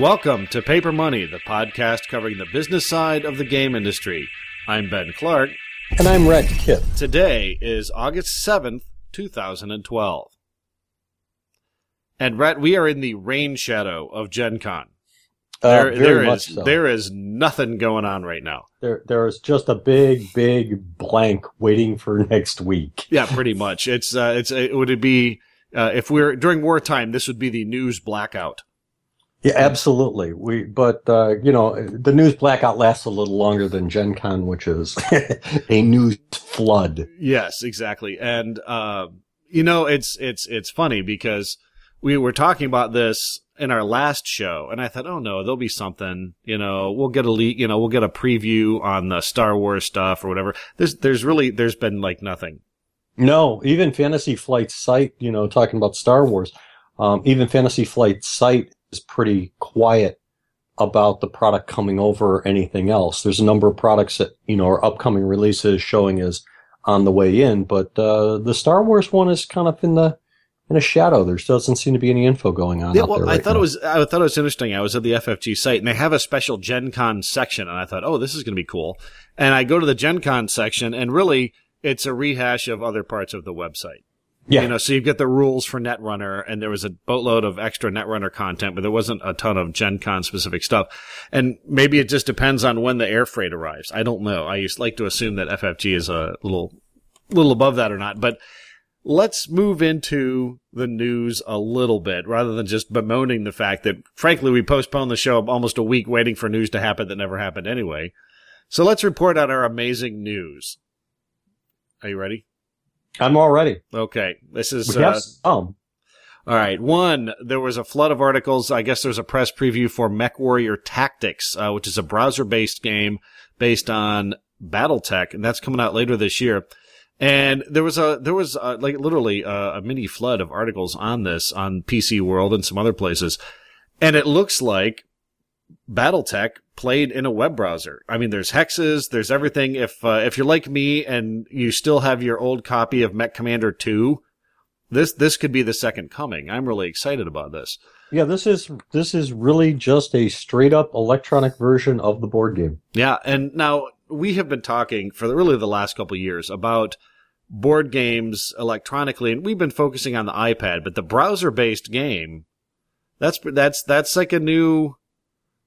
Welcome to Paper Money, the podcast covering the business side of the game industry. I'm Ben Clark. And I'm Rett Kipp. Today is August 7th, 2012. And Rett, we are in the rain shadow of Gen Con. Uh, There, very there much is so. there is nothing going on right now. there, there is just a big, big blank waiting for next week. Yeah, pretty much. It's uh, it's it would it be uh, if we're during wartime, this would be the news blackout. Yeah, absolutely. We, but uh, you know, the news blackout lasts a little longer than Gen Con, which is a news flood. Yes, exactly. And uh, you know, it's it's it's funny because we were talking about this in our last show, and I thought, oh no, there'll be something. You know, we'll get a leak. You know, we'll get a preview on the Star Wars stuff or whatever. There's there's really there's been like nothing. No, even Fantasy Flight site, you know, talking about Star Wars, um, even Fantasy Flight site is pretty quiet about the product coming over or anything else. There's a number of products that, you know, are upcoming releases showing is on the way in, but, uh, the Star Wars one is kind of in the, in a shadow. There doesn't seem to be any info going on. Yeah, well, there I thought now. it was I thought it was interesting. I was at the FFG site and they have a special Gen Con section, and I thought, oh, this is going to be cool. And I go to the Gen Con section, and really, it's a rehash of other parts of the website. Yeah. You know, so you've got the rules for Netrunner, and there was a boatload of extra Netrunner content, but there wasn't a ton of Gen Con specific stuff. And maybe it just depends on when the air freight arrives. I don't know. I used like to assume that FFG is a little, little above that or not, but let's move into the news a little bit rather than just bemoaning the fact that, frankly, we postponed the show almost a week waiting for news to happen that never happened anyway. So let's report on our amazing news. Are you ready? I'm all ready. Okay. This is, We have uh, some. all right. One, there was a flood of articles. I guess there's a press preview for Mech Warrior Tactics, uh, which is a browser based game based on Battletech, and that's coming out later this year. And there was a, there was uh like literally a, a mini flood of articles on this on PC World and some other places. And it looks like Battletech played in a web browser. I mean, there's hexes, there's everything. If, uh, if you're like me and you still have your old copy of Mech Commander 2, this, this could be the second coming. I'm really excited about this. Yeah, this is, this is really just a straight up electronic version of the board game. Yeah, and now we have been talking for the, really the last couple of years about board games electronically, and we've been focusing on the iPad, but the browser-based game, that's that's that's like a new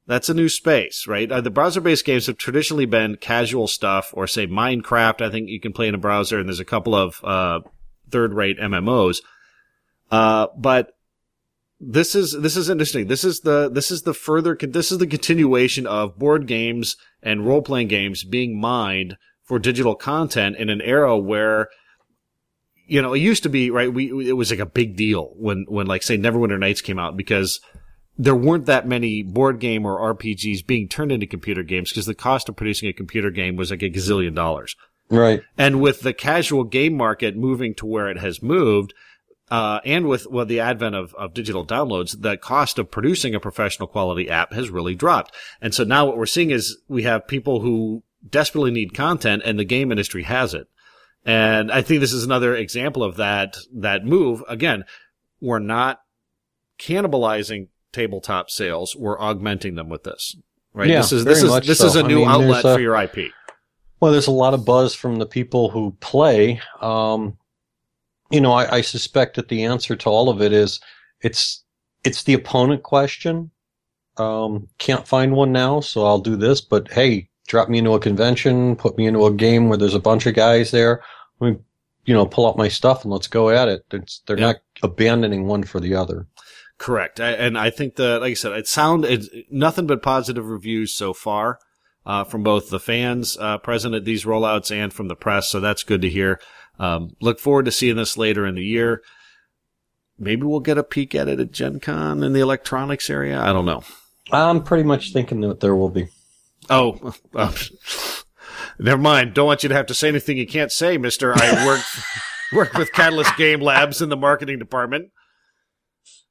that's a new space, right? Uh, the browser-based games have traditionally been casual stuff, or say Minecraft. I think you can play in a browser, and there's a couple of uh, third-rate MMOs, uh, but this is this is interesting. This is the this is the further this is the continuation of board games and role playing games being mined for digital content in an era where you know it used to be right. We it was like a big deal when when like say Neverwinter Nights came out because there weren't that many board game or RPGs being turned into computer games because the cost of producing a computer game was like a gazillion dollars. Right. And with the casual game market moving to where it has moved, uh, and with well, the advent of, of digital downloads, the cost of producing a professional quality app has really dropped. And so now what we're seeing is we have people who desperately need content and the game industry has it. And I think this is another example of that, that move. Again, we're not cannibalizing tabletop sales. We're augmenting them with this, right? Yeah, this is, this is, this so. is a I new mean, outlet a- for your IP. Well, there's a lot of buzz from the people who play. Um, you know, I, I suspect that the answer to all of it is it's it's the opponent question. Um, can't find one now, so I'll do this. But hey, drop me into a convention, put me into a game where there's a bunch of guys there. Let me, you know, pull out my stuff and let's go at it. It's, they're Yeah. not abandoning one for the other. Correct. I, and I think that, like I said, it sound it's nothing but positive reviews so far, uh, from both the fans, uh, present at these rollouts and from the press. So that's good to hear. Um, look forward to seeing this later in the year. Maybe we'll get a peek at it at Gen Con in the electronics area. I don't know. I'm pretty much thinking that there will be. Oh, uh, never mind. Don't want you to have to say anything you can't say, Mister. I work work with Catalyst Game Labs in the marketing department.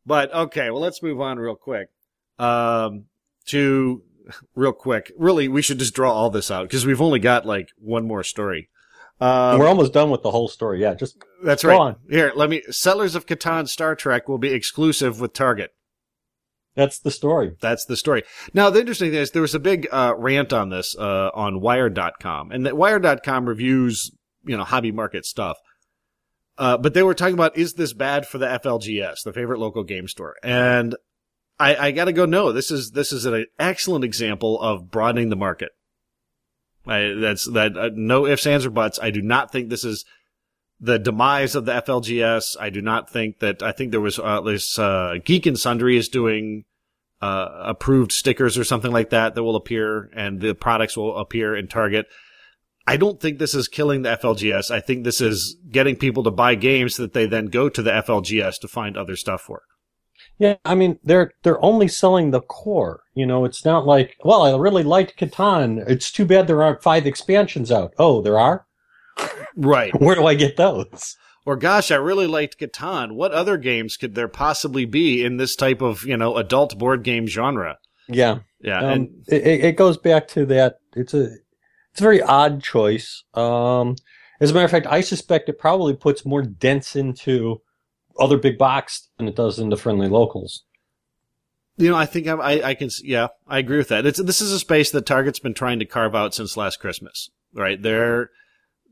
But okay, well, let's move on real quick. Um, to real quick. Really, we should just draw all this out because we've only got like one more story. Um, We're almost done with the whole story. Yeah, just that's go right. on. Here, let me. Settlers of Catan Star Trek will be exclusive with Target. That's the story. That's the story. Now, the interesting thing is there was a big uh, rant on this uh, on Wired.com, and that Wired.com reviews, you know, hobby market stuff. Uh, but they were talking about is this bad for the FLGS, the favorite local game store? And I, I got to go. No, this is this is an excellent example of broadening the market. I, that's that. Uh, no ifs, ands, or buts. I do not think this is the demise of the FLGS. I do not think that. I think there was uh, this uh, Geek and Sundry is doing uh, approved stickers or something like that that will appear, and the products will appear in Target. I don't think this is killing the FLGS. I think this is getting people to buy games that they then go to the FLGS to find other stuff for. Yeah, I mean they're they're only selling the core. You know, it's not like, well, I really liked Catan. It's too bad there aren't five expansions out. Oh, there are. Right. Where do I get those? Or gosh, I really liked Catan. What other games could there possibly be in this type of, you know, adult board game genre? Yeah. Yeah. Um, and it, it goes back to that. It's a it's a very odd choice. Um, as a matter of fact, I suspect it probably puts more dents into other big box than it does into friendly locals. you know, I think I, I, I can, yeah, I agree with that. It's, this is a space that Target's been trying to carve out since last Christmas, right? They're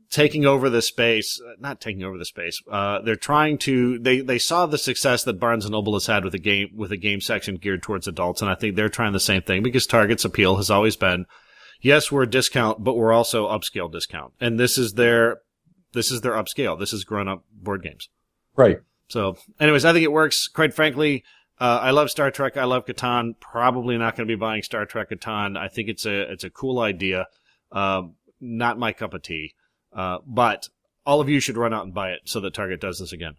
taking over the space, uh, not taking over the space. Uh, they're trying to, they, they saw the success that Barnes and Noble has had with a game, with a game section geared towards adults. And I think they're trying the same thing because Target's appeal has always been, yes, we're a discount, but we're also upscale discount. And this is their, this is their upscale. This is grown up board games. Right. So, anyways, I think it works. Quite frankly, uh, I love Star Trek. I love Catan. Probably not going to be buying Star Trek Catan. I think it's a it's a cool idea. Um, not my cup of tea. Uh, but all of you should run out and buy it so that Target does this again.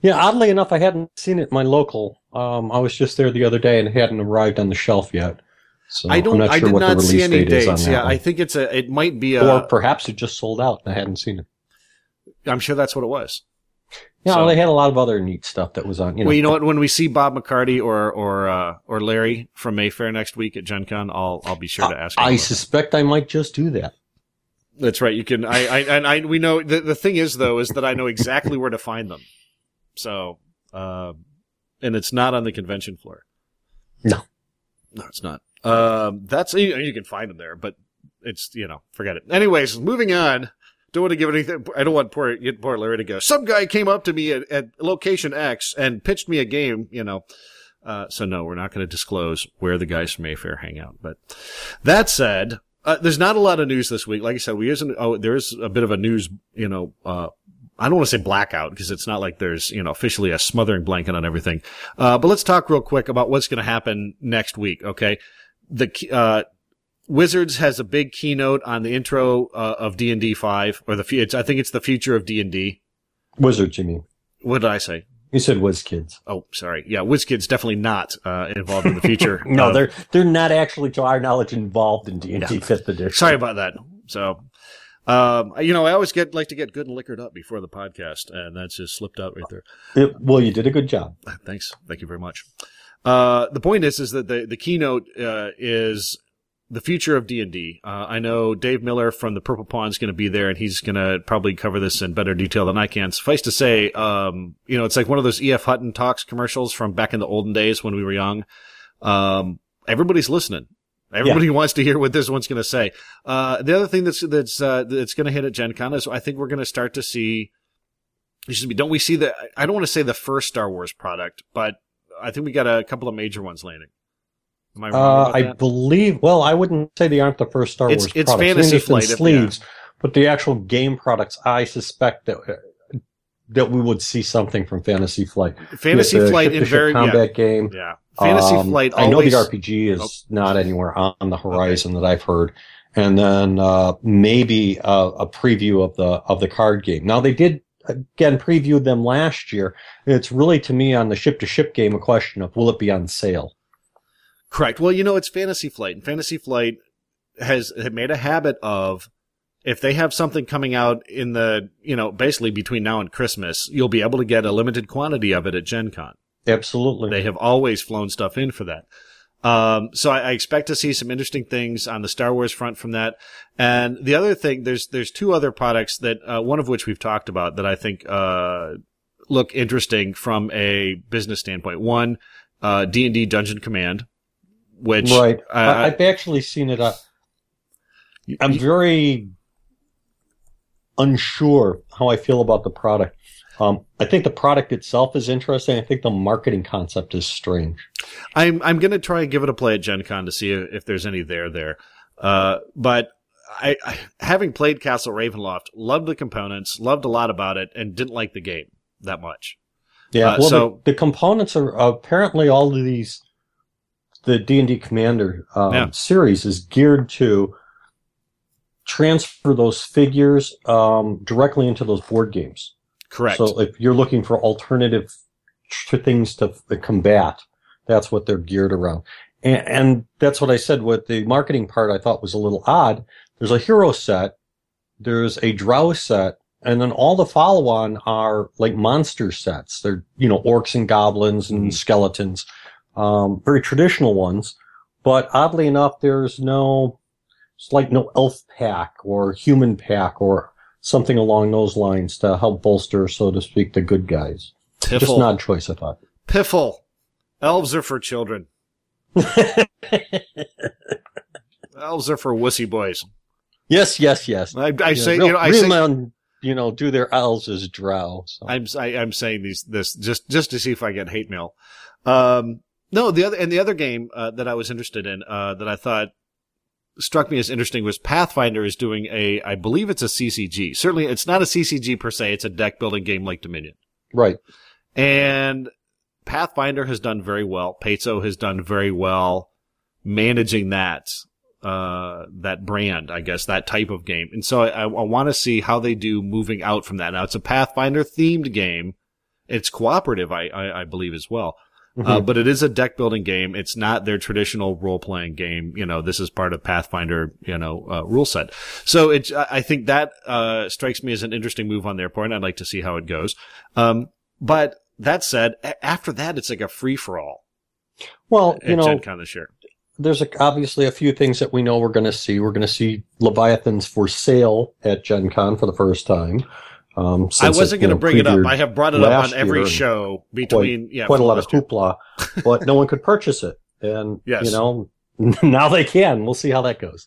Yeah, oddly enough, I hadn't seen it in my local. Um, I was just there the other day and it hadn't arrived on the shelf yet. So I don't. Not I did not see any date dates. Yeah, one. I think it's a. It might be a. or perhaps it just sold out and I hadn't seen it. I'm sure that's what it was. Yeah, So- they had a lot of other neat stuff that was on. You know, Well, you know what? When we see Bob McCarty or or uh, or Larry from Mayfair next week at Gen Con, I'll I'll be sure to ask. them I about that. suspect I might just do that. That's right. You can. I. I. And I. We know. The, the thing is, though, is that I know exactly where to find them. So, uh, and it's not on the convention floor. No. No, it's not. Um, that's you, can find them there, but it's you know, forget it. Anyways, moving on. Don't want to give anything. I don't want poor poor Larry to go. Some guy came up to me at, at location X and pitched me a game. You know. Uh, so no, we're not going to disclose where the guys from Mayfair hang out. But that said, uh, there's not a lot of news this week. Like I said, we isn't. Oh, there is a bit of a news. You know, uh, I don't want to say blackout because it's not like there's you know officially a smothering blanket on everything. Uh, but let's talk real quick about what's going to happen next week. Okay, the uh, Wizards has a big keynote on the intro uh, of D and D five, or the it's, I think it's the future of D and D. Wizards, you mean? What did I say? You said Wiz Kids. Oh, sorry. Yeah, WizKids definitely not uh, involved in the future. No, of- they're they're not actually, to our knowledge, involved in D and D Fifth Edition. Sorry about that. So, um, you know, I always get like to get good and liquored up before the podcast, and that's just slipped out right there. It- well, you did a good job. Thanks, thank you very much. Uh, the point is, is that the the keynote uh, is the future of D and D. Uh, I know Dave Miller from the Purple Pawn is going to be there, and he's going to probably cover this in better detail than I can. Suffice to say, um, you know, it's like one of those E.F. Hutton talks commercials from back in the olden days when we were young. Um, everybody's listening. Everybody wants to hear what this one's going to say. Uh, the other thing that's that's uh, that's going to hit at Gen Con is I think we're going to start to see. Excuse me, don't we see the? I don't want to say the first Star Wars product, but I think we got a couple of major ones landing. Am I wrong Uh, I that? believe. Well, I wouldn't say they aren't the first Star Wars. it's products. Fantasy Flight, sleeves, but the actual game products, I suspect that uh, that we would see something from Fantasy Flight. Fantasy With Flight in very yeah, combat game. yeah. Fantasy Um, Flight. I know the RPG is not anywhere on the horizon that I've heard, and then uh, maybe a, a preview of the of the card game. Now they did again previewed them last year. It's really to me on the ship to ship game a question of will it be on sale? Correct. Well, you know, it's Fantasy Flight, and Fantasy Flight has made a habit of if they have something coming out in the you know basically between now and Christmas, you'll be able to get a limited quantity of it at Gen Con. Absolutely. They have always flown stuff in for that. Um, so I, I expect to see some interesting things on the Star Wars front from that. And the other thing, there's there's two other products that uh, one of which we've talked about that I think uh, look interesting from a business standpoint. One, uh, D and D Dungeon Command, which right. I, I've actually seen it. Uh, I'm very unsure how I feel about the product. Um, I think the product itself is interesting. I think the marketing concept is strange. I'm I'm gonna try and give it a play at Gen Con to see if, if there's any there there. Uh, but I, I having played Castle Ravenloft, loved the components, loved a lot about it, and didn't like the game that much. Yeah, Uh, well, so- the, the components are apparently all of these. The D and D Commander um, Yeah. series is geared to transfer those figures um, directly into those board games. Correct. So if you're looking for alternative to things to combat, that's what they're geared around. And, and that's what I said with the marketing part. I thought was a little odd. There's a hero set, there's a drow set, and then all the follow-on are like monster sets. They're you know orcs and goblins and Mhm. skeletons, um, very traditional ones. But oddly enough, there's no, it's like no elf pack or human pack or something along those lines to help bolster, so to speak, the good guys. Just Piffle. an odd choice, I thought. Piffle. Elves are for children. Elves are for wussy boys. yes, yes, yes. I, I Yeah, say, real, you know, I real say, men, you know, do their elves as drow. So. I'm I, I'm saying these this just just to see if I get hate mail. Um, no, the other and the other game uh, that I was interested in uh, that I thought struck me as interesting was Pathfinder is doing a I believe it's a CCG. Certainly, it's not a CCG per se. It's a deck building game like Dominion, right. and Pathfinder has done very well. Paizo has done very well managing that uh, that brand, I guess, that type of game. And so I, I want to see how they do moving out from that. Now it's a Pathfinder themed game. It's cooperative, I, I, I believe as well. Uh, Mhm. but it is a deck building game. It's not their traditional role playing game. You know, this is part of Pathfinder, you know, uh, rule set. So it, I think that, uh, strikes me as an interesting move on their part. I'd like to see how it goes. Um, but that said, a- after that, it's like a free for all well, you know, Gen Con this there's a, obviously a few things that we know we're going to see. We're going to see Leviathans for sale at Gen Con for the first time. Um, I wasn't going to bring it up. I have brought it up on every show between, yeah, quite a lot of hoopla, but no one could purchase it. And, Yes. you know, now they can. We'll see how that goes.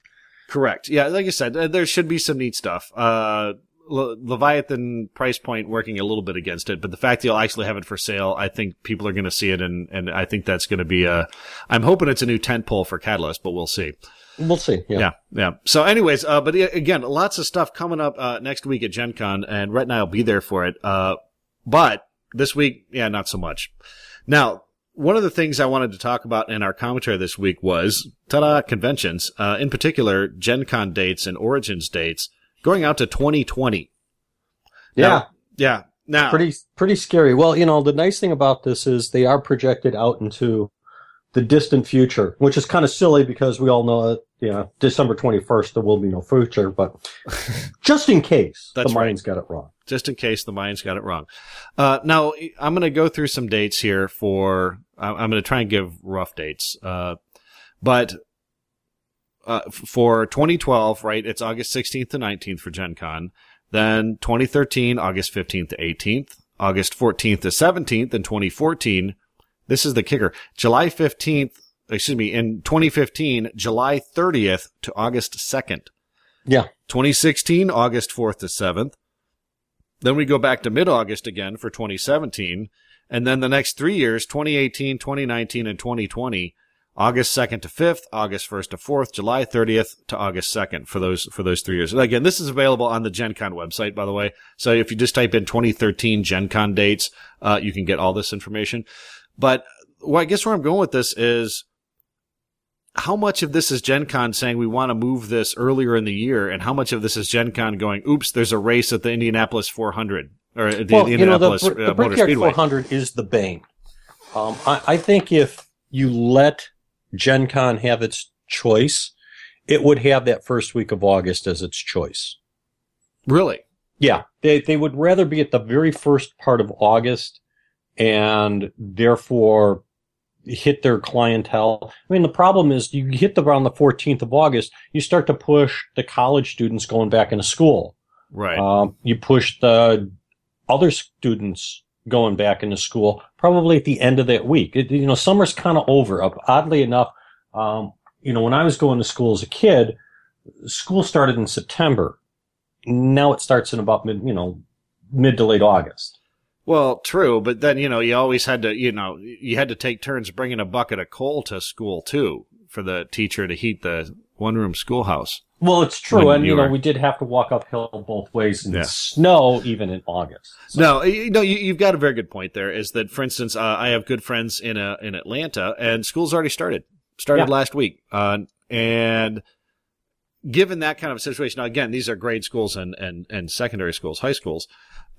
Correct. Yeah, like I said, there should be some neat stuff. Uh, Le- Leviathan price point working a little bit against it, but the fact that you'll actually have it for sale, I think people are going to see it, and and I think that's going to be a. I'm hoping it's a new tent pole for Catalyst, but we'll see. We'll see. Yeah. Yeah, yeah. So, anyways, uh, but again, lots of stuff coming up uh, next week at Gen Con, and Rett and I will be there for it. Uh, but this week, yeah, not so much. Now, one of the things I wanted to talk about in our commentary this week was ta-da conventions, uh, in particular Gen Con dates and Origins dates going out to 2020. Yeah. Now- yeah. Now, pretty pretty scary. Well, you know, the nice thing about this is they are projected out into the distant future, which is kind of silly because we all know know, December 21st there will be no future, but just in case the right. Mayans got it wrong. just in case the Mayans got it wrong. Uh, now I'm going to go through some dates here for, I'm going to try and give rough dates. Uh, but, uh, for 2012, right, it's August 16th to 19th for Gen Con. Then 2013, August 15th to 18th, August 14th to 17th, and 2014. This is the kicker. July 15th, excuse me, in 2015, July 30th to August 2nd. Yeah. 2016, August 4th to 7th. Then we go back to mid August again for 2017. And then the next three years, 2018, 2019, and 2020, August 2nd to 5th, August 1st to 4th, July 30th to August 2nd for those, for those three years. And again, this is available on the Gen Con website, by the way. So if you just type in 2013 Gen Con dates, uh, you can get all this information. But well, I guess where I'm going with this is how much of this is Gen Con saying we want to move this earlier in the year, and how much of this is Gen Con going, oops, there's a race at the Indianapolis 400 or the well, you know, the, Indianapolis uh, the Motor Speedway? 400 is the bane. Um, I, I think if you let Gen Con have its choice, it would have that first week of August as its choice. Really? Yeah, they they would rather be at the very first part of August, and therefore hit their clientele. I mean, the problem is you hit the around the 14th of August, you start to push the college students going back into school. Right. Um, you push the other students going back into school probably at the end of that week. It, you know, summer's kind of over. Oddly enough, um, you know, when I was going to school as a kid, school started in September. Now it starts in about mid, you know, mid to late August. Well, true, but then you know you always had to, you know, you had to take turns bringing a bucket of coal to school too for the teacher to heat the one-room schoolhouse. Well, it's true, and you, know we did have to walk uphill both ways in yeah. snow, even in August. So. No, you know you, have got a very good point there. Is that, for instance, uh, I have good friends in uh, in Atlanta, and school's already started. Started yeah. last week, uh, and given that kind of situation, now again, these are grade schools and and and secondary schools, high schools,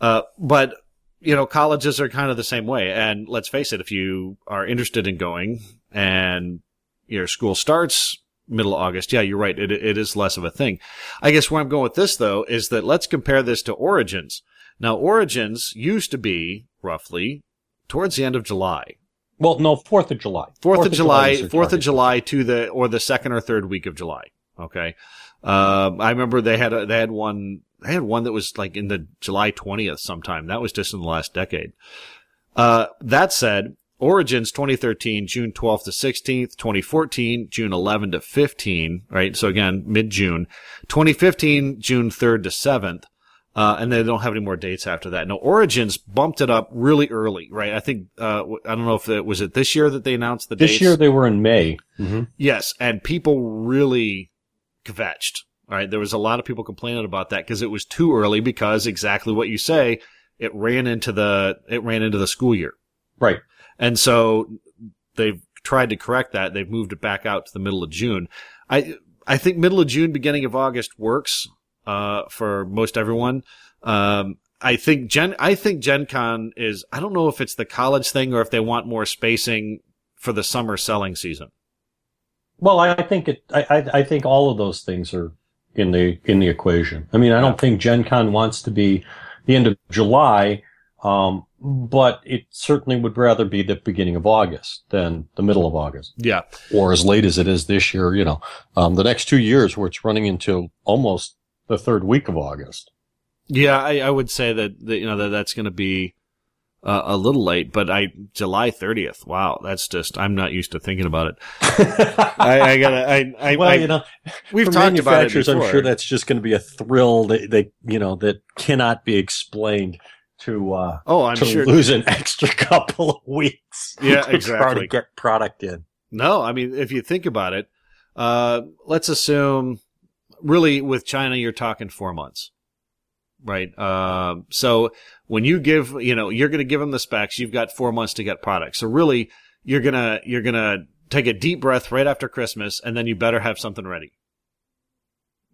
uh, but you know colleges are kind of the same way. And let's face it, if you are interested in going and your school starts middle of August. Yeah, you're right. It, it is less of a thing. I guess where I'm going with this though is that let's compare this to Origins. Now, Origins used to be roughly towards the end of July. Well, no, Fourth of July. Fourth of July. Fourth of July to the or the second or third week of July. Okay. Um, I remember they had a, they had one they had one that was like in the July twentieth sometime. That was just in the last decade. Uh, that said, Origins 2013, June 12th to 16th, 2014, June 11 to 15, right? So again, mid-June. 2015, June 3rd to 7th. Uh, and they don't have any more dates after that. Now, Origins bumped it up really early, right? I think, uh, I don't know if it was it this year that they announced the dates. this dates. year they were in May. Mm-hmm. Yes. And people really kvetched, right? There was a lot of people complaining about that because it was too early because exactly what you say, it ran into the, it ran into the school year. Right. And so they've tried to correct that. They've moved it back out to the middle of June. I, I think middle of June, beginning of August works, uh, for most everyone. Um, I think Gen, I think Gen Con is, I don't know if it's the college thing or if they want more spacing for the summer selling season. Well, I think it, I, I think all of those things are in the, in the equation. I mean, I don't think Gen Con wants to be the end of July. Um, but it certainly would rather be the beginning of August than the middle of August. Yeah. Or as late as it is this year, you know, um, the next two years where it's running into almost the third week of August. Yeah, I, I would say that, that, you know, that that's going to be uh, a little late, but I, July 30th. Wow. That's just, I'm not used to thinking about it. I, I gotta, I, I, well, I, you know, we've talked about it before. I'm sure that's just going to be a thrill that, that, you know, that cannot be explained to uh, oh, I'm to sure lose an extra couple of weeks. Yeah, to exactly. Try to get product in. No, I mean if you think about it, uh, let's assume really with China you're talking four months, right? Uh, so when you give, you know, you're going to give them the specs. You've got four months to get product. So really, you're gonna you're gonna take a deep breath right after Christmas, and then you better have something ready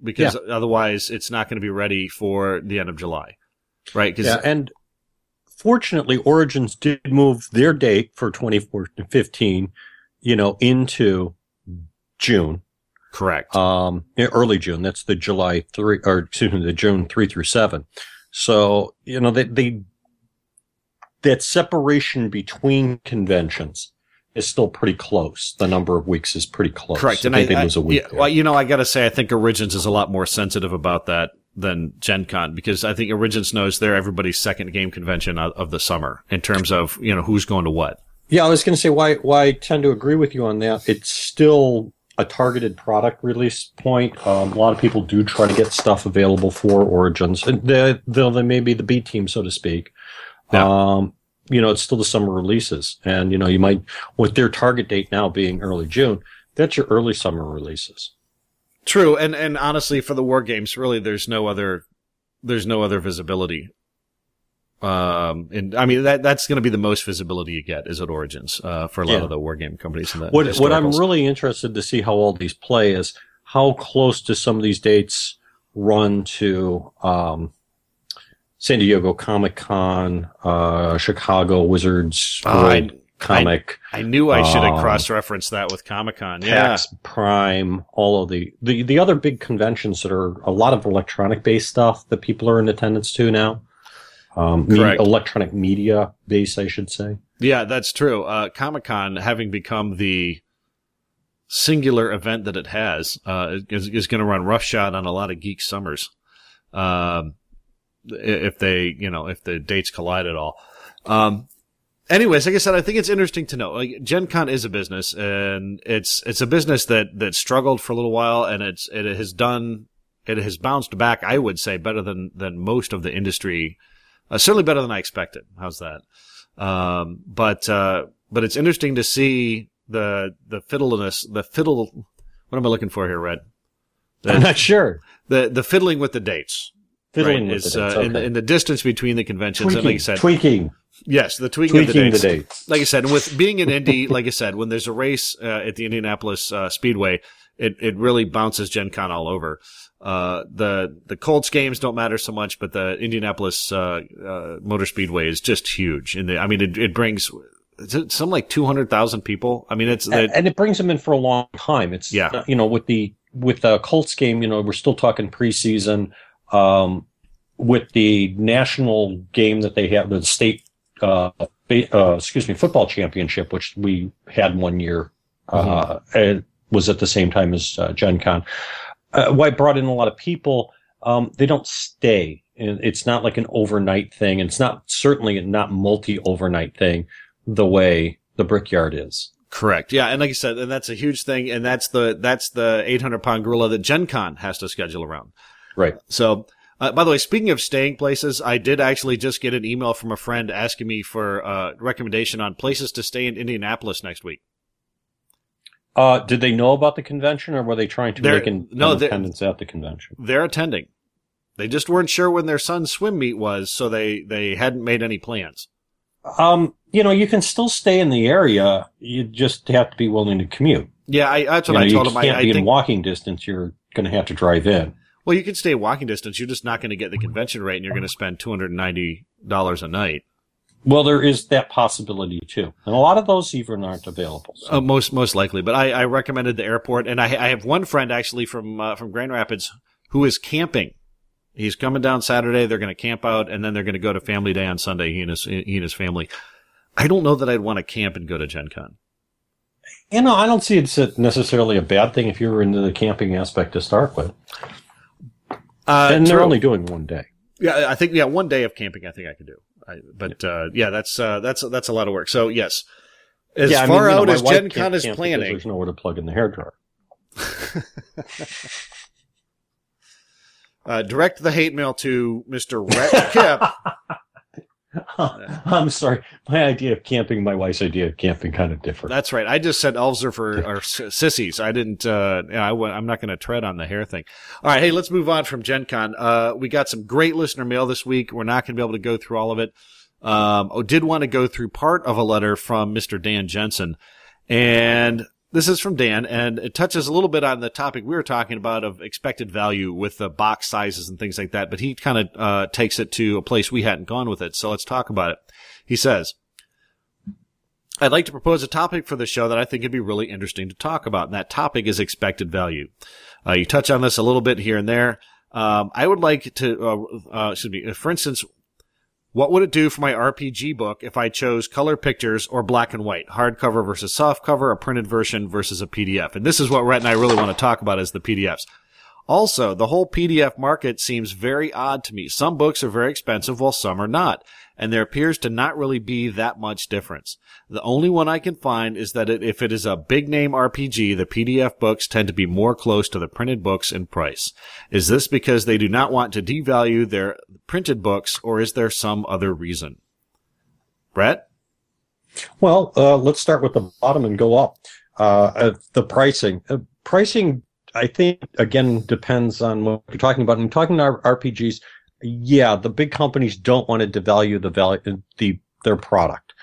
because yeah. otherwise it's not going to be ready for the end of July right? yeah, and fortunately, Origins did move their date for 2015, you know, into June. Correct. Um, early June. That's the July three, or excuse me, the June three through seven. So you know they, they that separation between conventions is still pretty close. The number of weeks is pretty close. Correct. And I, think I, I yeah, well, you know, I got to say, I think Origins is a lot more sensitive about that than Gen Con because I think Origins knows they're everybody's second game convention of the summer in terms of, you know, who's going to what. Yeah, I was going to say why, why I tend to agree with you on that. It's still a targeted product release point. Um, a lot of people do try to get stuff available for Origins. They, they'll, they may be the B team, so to speak. Yeah. Um, you know, it's still the summer releases. And, you know, you might, with their target date now being early June, that's your early summer releases. True, and and honestly, for the war games, really, there's no other, there's no other visibility. Um, and I mean that that's going to be the most visibility you get is at Origins uh, for a lot yeah. of the war game companies. And what what I'm really interested to see how all these play is how close do some of these dates run to um, San Diego Comic Con, uh, Chicago Wizards. Uh, comic. I, I knew I should have um, cross-referenced that with Comic Con. Yeah, PAX Prime, all of the, the the other big conventions that are a lot of electronic-based stuff that people are in attendance to now. Um, media, electronic media base, I should say. Yeah, that's true. Uh, Comic Con having become the singular event that it has uh, is, is going to run roughshod on a lot of geek summers. Um, if they, you know, if the dates collide at all. Um, anyways, like I said, I think it's interesting to know. Like Gen Con is a business, and it's it's a business that that struggled for a little while, and it's it has done it has bounced back. I would say better than than most of the industry. Uh, certainly better than I expected. How's that? Um, but uh, but it's interesting to see the the fiddleness, the fiddle. What am I looking for here, Rett? The, I'm not sure. The the fiddling with the dates. Fiddling right, with is, the dates. uh, okay. in, the, in the distance between the conventions. tweaking, like I said, tweaking, yes, the tweaking, of the tweaking dates. the dates. Like I said, with being an Indy, like I said, when there's a race uh, at the Indianapolis uh, Speedway, it it really bounces Gen Con all over. Uh, the the Colts games don't matter so much, but the Indianapolis uh, uh, Motor Speedway is just huge. And I mean, it, it brings it some like two hundred thousand people. I mean, it's and, and it brings them in for a long time. It's Yeah. uh, you know with the with the Colts game, you know we're still talking preseason. Um, with the national game that they have, the state, uh, uh, excuse me, football championship, which we had one year, uh, it was at the same time as uh, Gen Con. Uh, why it brought in a lot of people. Um, they don't stay. And It's not like an overnight thing. And it's not certainly not multi overnight thing the way the Brickyard is. Correct. Yeah, and like you said, and that's a huge thing, and that's the that's the 800 pound gorilla that Gen Con has to schedule around. Right. So, uh, by the way, speaking of staying places, I did actually just get an email from a friend asking me for uh, recommendation on places to stay in Indianapolis next week. Uh, did they know about the convention or were they trying to They're- make an, no, attendance at the convention? They're attending. They just weren't sure when their son's swim meet was, so they they hadn't made any plans. Um, you know, you can still stay in the area. You just have to be willing to commute. Yeah, I, that's You, what know, I you told him. can't I, I be in think. walking distance. You're going to have to drive in. Well, you can stay walking distance. You're just not going to get the convention rate, and you're going to spend two hundred and ninety dollars a night. Well, there is that possibility too, and a lot of those even aren't available. So. Uh, most most likely, but I, I recommended the airport, and I, I have one friend actually from uh, from Grand Rapids who is camping. He's coming down Saturday. They're going to camp out, and then they're going to go to Family Day on Sunday. He and his he and his family. I don't know that I'd want to camp and go to Gen Con. you know, I don't see it's necessarily a bad thing if you were into the camping aspect to start with, Uh, and they're true. only doing one day. yeah, I think yeah, one day of camping, I think I could do. I, but uh, yeah, that's uh, that's that's a lot of work. So yes, as yeah, I mean, far know, out as wife Gen Con is planning, there's nowhere to plug in the hair dryer. uh, direct the hate mail to Mister Rett Kip. I'm sorry. My idea of camping, my wife's idea of camping, kind of different. That's right. I just said elves are for are sissies. I didn't. Uh, I, I'm not going to tread on the hair thing. All right. Hey, let's move on from Gen Con. Uh, we got some great listener mail this week. We're not going to be able to go through all of it. Um, I did want to go through part of a letter from Mr. Dan Jensen, and this is from Dan, and it touches a little bit on the topic we were talking about of expected value with the box sizes and things like that. But he kind of uh, takes it to a place we hadn't gone with it. So let's talk about it. He says. I'd like to propose a topic for the show that I think would be really interesting to talk about, and that topic is expected value. Uh, you touch on this a little bit here and there. Um, I would like to, uh, uh, excuse me, for instance, what would it do for my RPG book if I chose color pictures or black and white, hardcover versus softcover, a printed version versus a PDF? And this is what Rett and I really want to talk about is the PDFs. Also, the whole PDF market seems very odd to me. Some books are very expensive while some are not, and there appears to not really be that much difference. The only one I can find is that it, if it is a big name RPG, the PDF books tend to be more close to the printed books in price. Is this because they do not want to devalue their printed books, or is there some other reason? Brett? Well, uh, let's start with the bottom and go up. Uh, uh, the pricing, uh, pricing, I think again depends on what you're talking about. I'm talking about RPGs, yeah, the big companies don't want to devalue the value, the their product.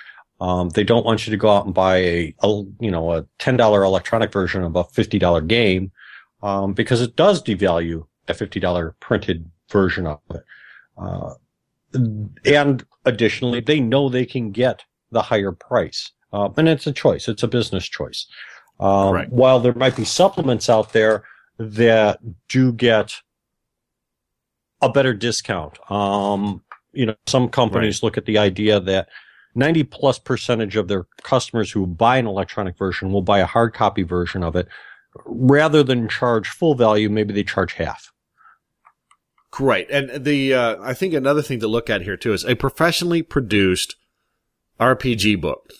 Um, they don't want you to go out and buy a, a you know a ten dollar electronic version of a fifty dollar game um, because it does devalue a fifty dollar printed version of it. Uh, and additionally, they know they can get the higher price. Uh, and it's a choice. It's a business choice. Um, Correct. while there might be supplements out there that do get a better discount. Um, you know, some companies look at the idea that 90 plus percentage of their customers who buy an electronic version will buy a hard copy version of it rather than charge full value. Maybe they charge half. Right. And the, uh, I think another thing to look at here too is a professionally produced RPG book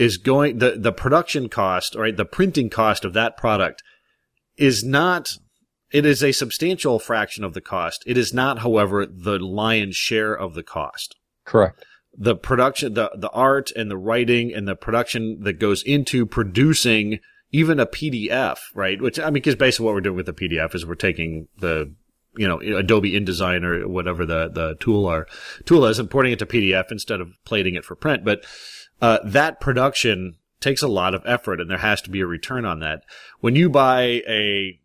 is going the the production cost, right, the printing cost of that product is not it is a substantial fraction of the cost. It is not, however, the lion's share of the cost. Correct. The production, the, the art and the writing and the production that goes into producing even a PDF, right? Which, I mean, because basically what we're doing with the PDF is we're taking the, you know, Adobe InDesign or whatever the, the tool are, tool is and porting it to PDF instead of plating it for print. But, uh, that production takes a lot of effort and there has to be a return on that. When you buy a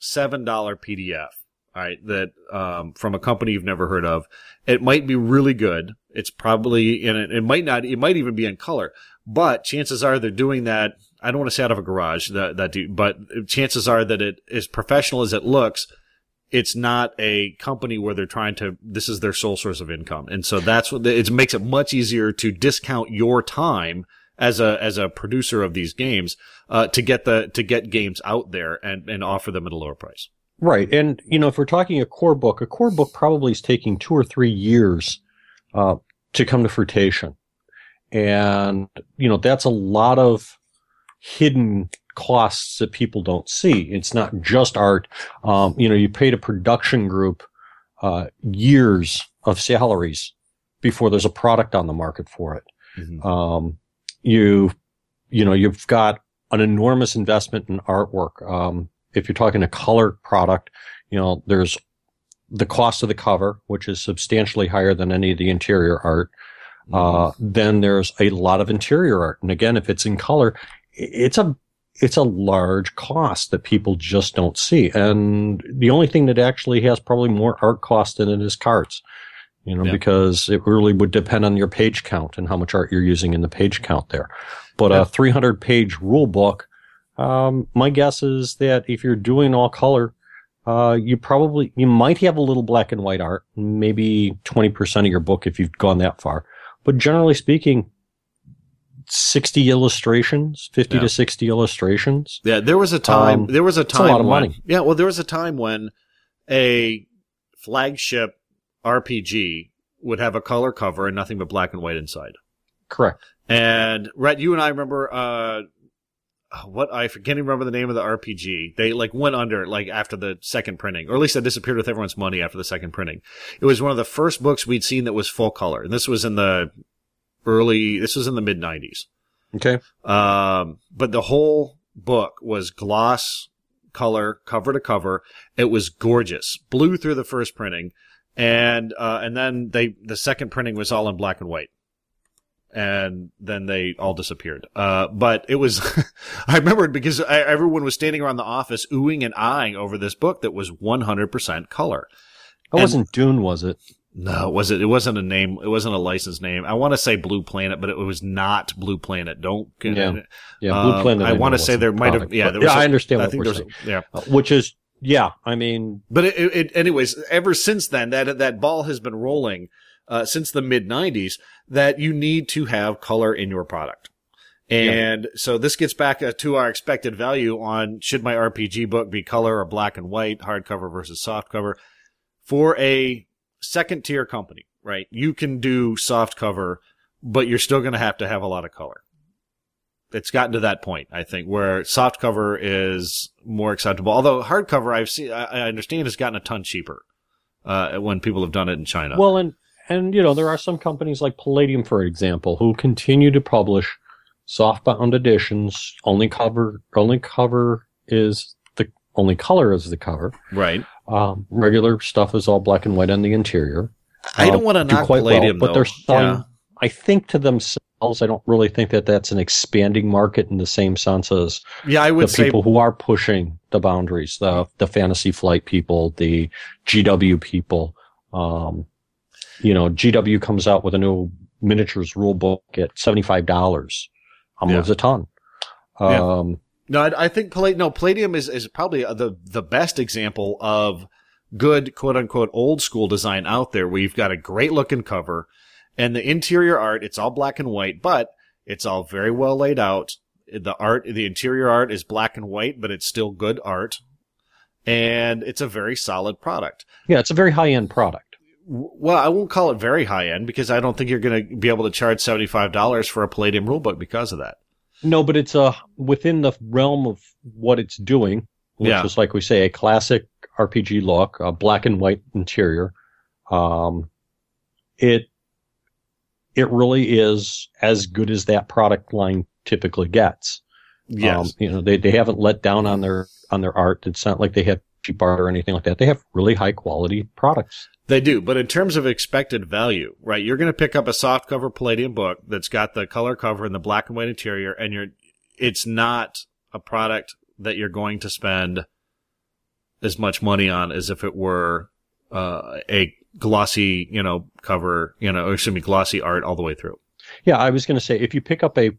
$7 PDF, right, that, um, from a company you've never heard of, it might be really good. It's probably, and it, it might not, it might even be in color, but chances are they're doing that. I don't want to say out of a garage that, that but chances are that it, as professional as it looks, it's not a company where they're trying to, this is their sole source of income. And so that's what, it makes it much easier to discount your time as a as a producer of these games uh, to get the to get games out there and and offer them at a lower price. Right, and you know if we're talking a core book, a core book probably is taking two or three years uh, to come to fruition, and you know that's a lot of hidden costs that people don't see. It's not just art. Um, you know, you paid a production group uh, years of salaries before there's a product on the market for it. Mm-hmm. Um, you, you know, you've got an enormous investment in artwork. Um, if you're talking a color product, you know, there's the cost of the cover, which is substantially higher than any of the interior art. Mm-hmm. Uh, then there's a lot of interior art. And again, if it's in color, it's a, it's a large cost that people just don't see. And the only thing that actually has probably more art cost than it is cards you know, yeah. because it really would depend on your page count and how much art you're using in the page count there. But yeah. a 300 page rule book, um, my guess is that if you're doing all color, uh, you probably, you might have a little black and white art, maybe 20% of your book if you've gone that far. But generally speaking, 60 illustrations, 50 yeah. to 60 illustrations. Yeah, there was a time, um, there was a time a lot of when, money. yeah, well, there was a time when a flagship RPG would have a color cover and nothing but black and white inside. Correct. And Rett, you and I remember uh, what I can't even remember the name of the RPG. They like went under like after the second printing, or at least it disappeared with everyone's money after the second printing. It was one of the first books we'd seen that was full color, and this was in the early. This was in the mid '90s. Okay. Um, but the whole book was gloss color, cover to cover. It was gorgeous. Blew through the first printing and uh, and then they the second printing was all in black and white, and then they all disappeared. Uh, but it was I remember it because I, everyone was standing around the office oohing and eyeing over this book that was 100% color. It and, wasn't Dune, was it? No, was it? It wasn't a name. It wasn't a licensed name. I want to say Blue Planet, but it was not Blue Planet. Don't. Yeah, yeah. Blue um, Planet. I, I want to say there might have. Yeah, there yeah. A, I understand. I think there's. Yeah, uh, which is yeah, I mean, but it, it, anyways, ever since then, that that ball has been rolling uh, since the mid '90s. That you need to have color in your product, and yeah. so this gets back uh, to our expected value on should my RPG book be color or black and white, hardcover versus softcover. For a second tier company, right? You can do soft cover, but you're still going to have to have a lot of color it's gotten to that point, I think, where soft cover is more acceptable. Although hardcover, I've seen, I understand, has gotten a ton cheaper uh, when people have done it in China. Well, and and you know there are some companies like Palladium, for example, who continue to publish softbound editions. Only cover, only cover is the only color is the cover. Right. Um, regular stuff is all black and white on the interior. I don't want to knock Palladium, well, but they're selling. Yeah. I think to themselves I don't really think that that's an expanding market in the same sense as yeah, I would the people who are pushing the boundaries, the the fantasy flight people, the GW people. Um, you know, GW comes out with a new miniatures rule book at seventy five dollars. Almost yeah. a ton. Um, yeah. No, I, I think Palladium, no, Palladium is, is probably uh, the, the best example of good quote unquote old school design out there where you've got a great looking cover and the interior art, it's all black and white, but it's all very well laid out. The art, the interior art is black and white, but it's still good art. And it's a very solid product. Yeah, it's a very high end product. Well, I won't call it very high end because I don't think you're going to be able to charge seventy five dollars for a Palladium rulebook because of that. No, but it's uh, within the realm of what it's doing, which Yeah. is like we say, a classic RPG look, a black and white interior. Um, it it really is as good as that product line typically gets. Yes. Um, you know, they, they haven't let down on their on their art. It's not like they have cheap art or anything like that. They have really high quality products. They do, but in terms of expected value, right? You're going to pick up a softcover Palladium book that's got the color cover and the black and white interior, and you're, it's not a product that you're going to spend as much money on as if it were uh, a glossy, you know, cover, you know, excuse me, glossy art all the way through. Yeah, I was going to say if you pick up a,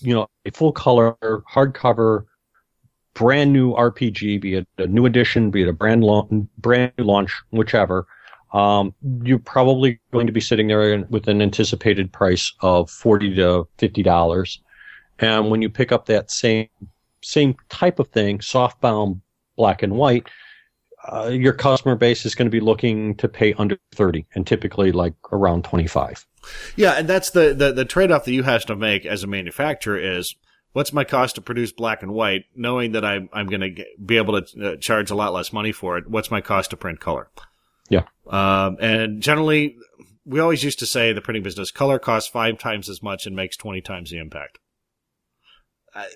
you know, a full color hardcover, brand new RPG, be it a new edition, be it a brand brand new launch, whichever, um, you're probably going to be sitting there with an anticipated price of forty to fifty dollars. And when you pick up that same same type of thing, softbound black and white, uh, your customer base is going to be looking to pay under thirty, and typically like around twenty five. Yeah, and that's the, the, the trade off that you have to make as a manufacturer is what's my cost to produce black and white, knowing that I'm, I'm going to be able to uh, charge a lot less money for it. What's my cost to print color? Yeah. Um, and generally, we always used to say the printing business color costs five times as much and makes 20 times the impact. I,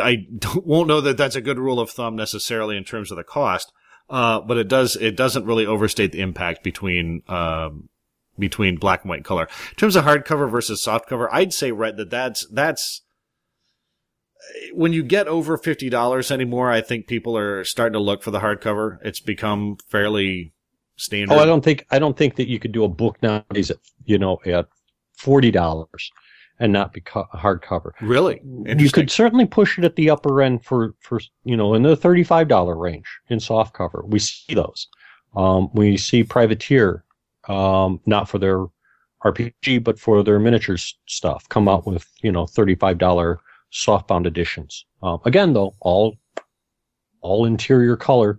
I won't know that that's a good rule of thumb necessarily in terms of the cost. Uh, but it does, it doesn't really overstate the impact between, um, between black and white color. In terms of hardcover versus softcover, I'd say right, that that's that's when you get over fifty dollars anymore. I think people are starting to look for the hardcover. It's become fairly standard. Oh, I don't think I don't think that you could do a book nowadays at you know at forty dollars and not be co- hardcover. really. You could certainly push it at the upper end for for you know in the thirty five dollar range in softcover. We see those. Um, we see Privateer, um, not for their RPG but for their miniatures stuff, come out with you know thirty five dollar softbound editions. Um, again, though, all all interior color.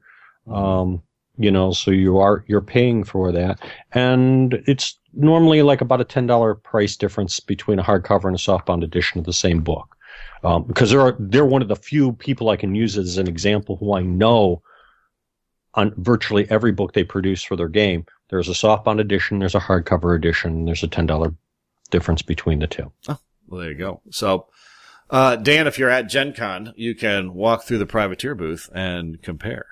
Um, you know, so you are you're paying for that, and it's normally like about a ten dollar price difference between a hardcover and a softbound edition of the same book. Um, because they're they're one of the few people I can use as an example who I know on virtually every book they produce for their game. There's a softbound edition, there's a hardcover edition, there's a ten dollar difference between the two. Well, there you go. So, uh, Dan, if you're at Gen Con, you can walk through the privateer booth and compare.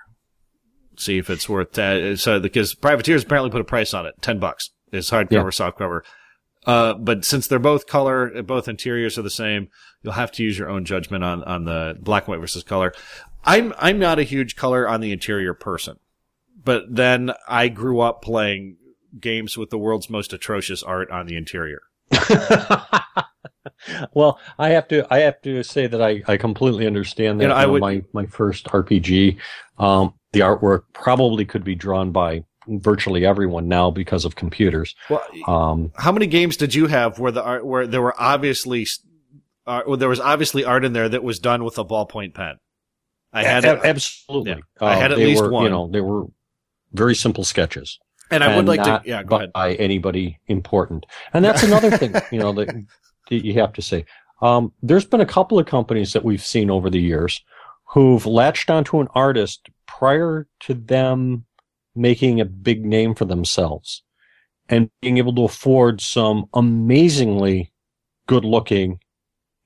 See if it's worth that. So, because privateers apparently put a price on it. 10 bucks is hardcover, Yeah. softcover. Uh, but since they're both color, both interiors are the same, you'll have to use your own judgment on, on the black and white versus color. I'm, I'm not a huge color on the interior person, but then I grew up playing games with the world's most atrocious art on the interior. well, I have to I have to say that I, I completely understand that. You know, I would- my my first RPG, um, the artwork probably could be drawn by virtually everyone now because of computers. Well, Um, how many games did you have where the art where there were obviously uh, where there was obviously art in there that was done with a ballpoint pen? I had a- absolutely. yeah. I had at they least were, one. You know, they were very simple sketches. and I would and like to. Yeah, go ahead. by anybody important. And that's another thing, you know, that, that you have to say. Um, there's been a couple of companies that we've seen over the years who've latched onto an artist prior to them making a big name for themselves and being able to afford some amazingly good looking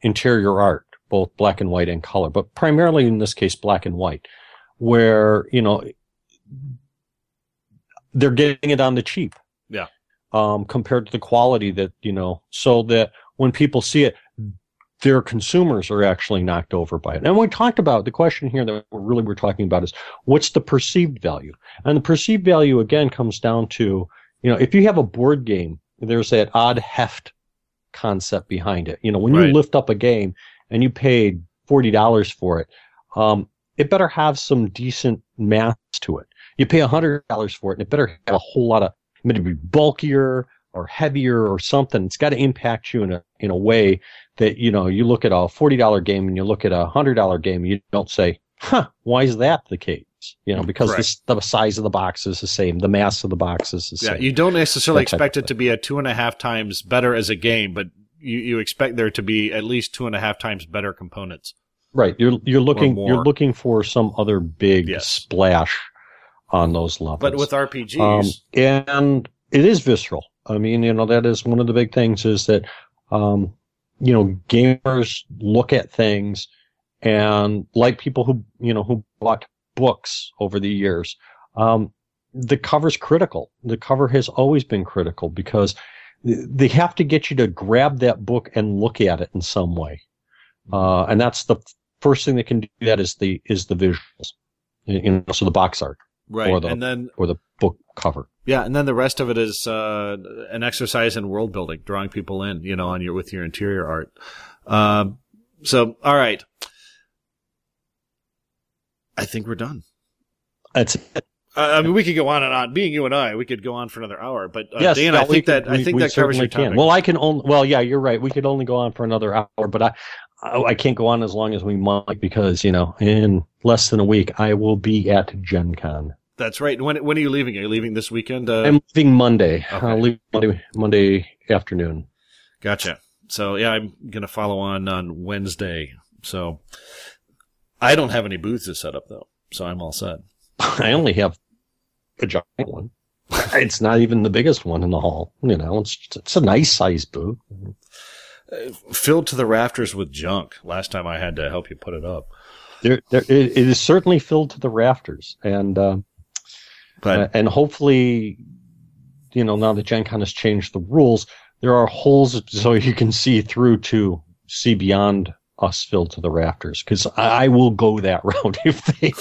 interior art, both black and white and color, but primarily in this case, black and white, where, you know, they're getting it on the cheap. Yeah. Um, compared to the quality that, you know, so that when people see it, their consumers are actually knocked over by it. And we talked about the question here that we're really we're talking about is what's the perceived value? And the perceived value again comes down to, you know, if you have a board game, there's that odd heft concept behind it. You know, when Right. you lift up a game and you paid $40 for it, um, it better have some decent math to it. You pay $100 for it and it better have a whole lot of, it better be bulkier or heavier or something. It's got to impact you in a, in a way that, you know, you look at a $40 game and you look at a $100 game, you don't say huh, why is that the case? You know, because Correct. the, the size of the box is the same, the mass of the box is the Yeah, same. you don't necessarily That expect it to be a two and a half times better as a game, but you, you expect there to be at least two and a half times better components. right. You're you're looking you're looking for some other big Yes. splash on those levels. But with RPGs, um, and it is visceral. I mean, you know, that is one of the big things is that, um, you know, gamers look at things and like people who, you know, who bought books over the years, um, the cover's critical. The cover has always been critical because they have to get you to grab that book and look at it in some way. Uh, and that's the first thing that can do that is the, is the visuals. You know, so the box art right? or the- and then or the book cover. Yeah, and then the rest of it is uh, an exercise in world building, drawing people in, you know, on your with your interior art. Um, so, all right, I think we're done. That's it. Uh, I mean, we could go on and on. Being you and I, we could go on for another hour. But uh, yes, Dan, I think that I we- think we that covers your certainly can. Well, I can only. Well, yeah, you're right. We could only go on for another hour, but I, I, I can't go on as long as we might because you know, in less than a week, I will be at Gen Con. That's right. When when are you leaving? Are you leaving this weekend? Uh, I'm leaving Monday. Okay. I'll leave Monday, Monday afternoon. Gotcha. So yeah, I'm gonna follow on on Wednesday. So I don't have any booths to set up though, so I'm all set. I only have a giant one. It's not even the biggest one in the hall. You know, it's it's a nice size booth. Uh, filled to the rafters with junk. Last time I had to help you put it up, There, there, it, it is certainly filled to the rafters, and. Uh, but Uh, and hopefully, you know, now that Gen Con has changed the rules, there are holes so you can see through to see beyond us filled to the rafters. Because I, I will go that route if they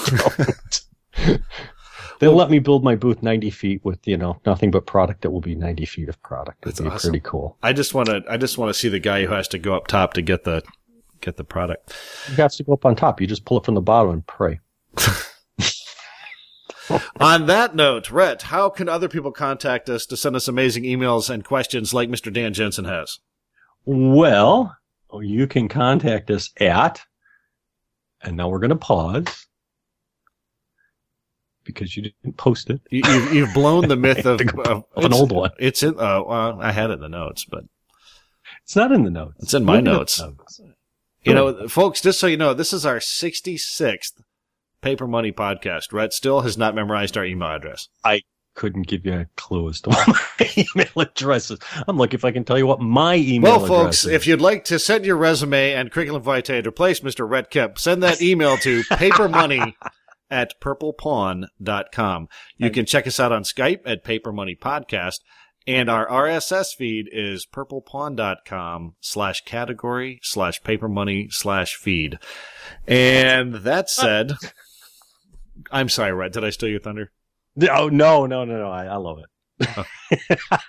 don't. They'll let me build my booth 90 feet with, you know, nothing but product that will be 90 feet of product. It'd be awesome. pretty cool. I just want to I just want to see the guy who has to go up top to get the get the product. You got to go up on top. You just pull it from the bottom and pray. On that note, Rett, how can other people contact us to send us amazing emails and questions like Mr. Dan Jensen has? Well, you can contact us at, and now we're going to pause because you didn't post it. You, you've, you've blown the myth of, of, Of an old one. It's in. Uh, well, I had it in the notes, but It's not in the notes. It's in my the notes. you know, folks, just so you know, this is our 66th Paper Money podcast. Rett still has not memorized our email address. I couldn't give you a clue as to what my email address is. I'm looking if I can tell you what my email Well, address folks, is. if you'd like to send your resume and curriculum vitae to replace Mr. Rett Kemp, send that email to papermoney at purplepawn.com. You can check us out on Skype at Paper Money Podcast, and our RSS feed is purplepawn.com slash category slash paper money slash feed. And that said, I'm sorry, Rett, did I steal your thunder? oh no, no, no, no! I, I love it.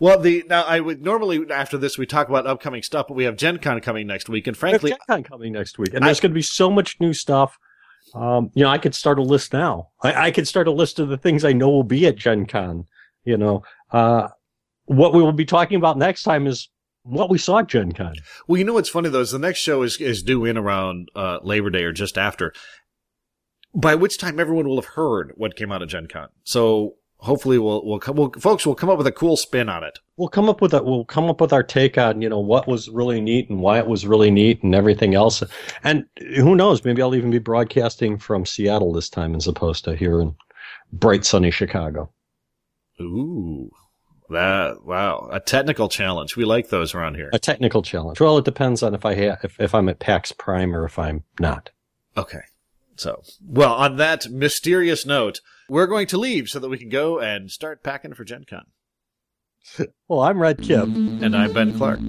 Well, the now I would normally after this we talk about upcoming stuff, but we have Gen Con coming next week, and frankly, Gen Con coming next week, and I- there's going to be so much new stuff. Um, you know, I could start a list now. I, I could start a list of the things I know will be at Gen Con. You know, uh, what we will be talking about next time is what we saw at Gen Con. Well, you know what's funny though is the next show is is due in around uh, Labor Day or just after, by which time everyone will have heard what came out of Gen Con. So hopefully we'll we'll come, we'll, folks will come up with a cool spin on it. We'll come up with a, we'll come up with our take on you know what was really neat and why it was really neat and everything else. And who knows? Maybe I'll even be broadcasting from Seattle this time as opposed to here in bright sunny Chicago. Ooh, that wow, a technical challenge. We like those around here. A technical challenge. Well, it depends on if I ha- if, if I'm at PAX Prime or if I'm not. Okay. So, well, on that mysterious note, we're going to leave so that we can go and start packing for Gen Con. Well, I'm Rett Kipp. And I'm Ben Clark.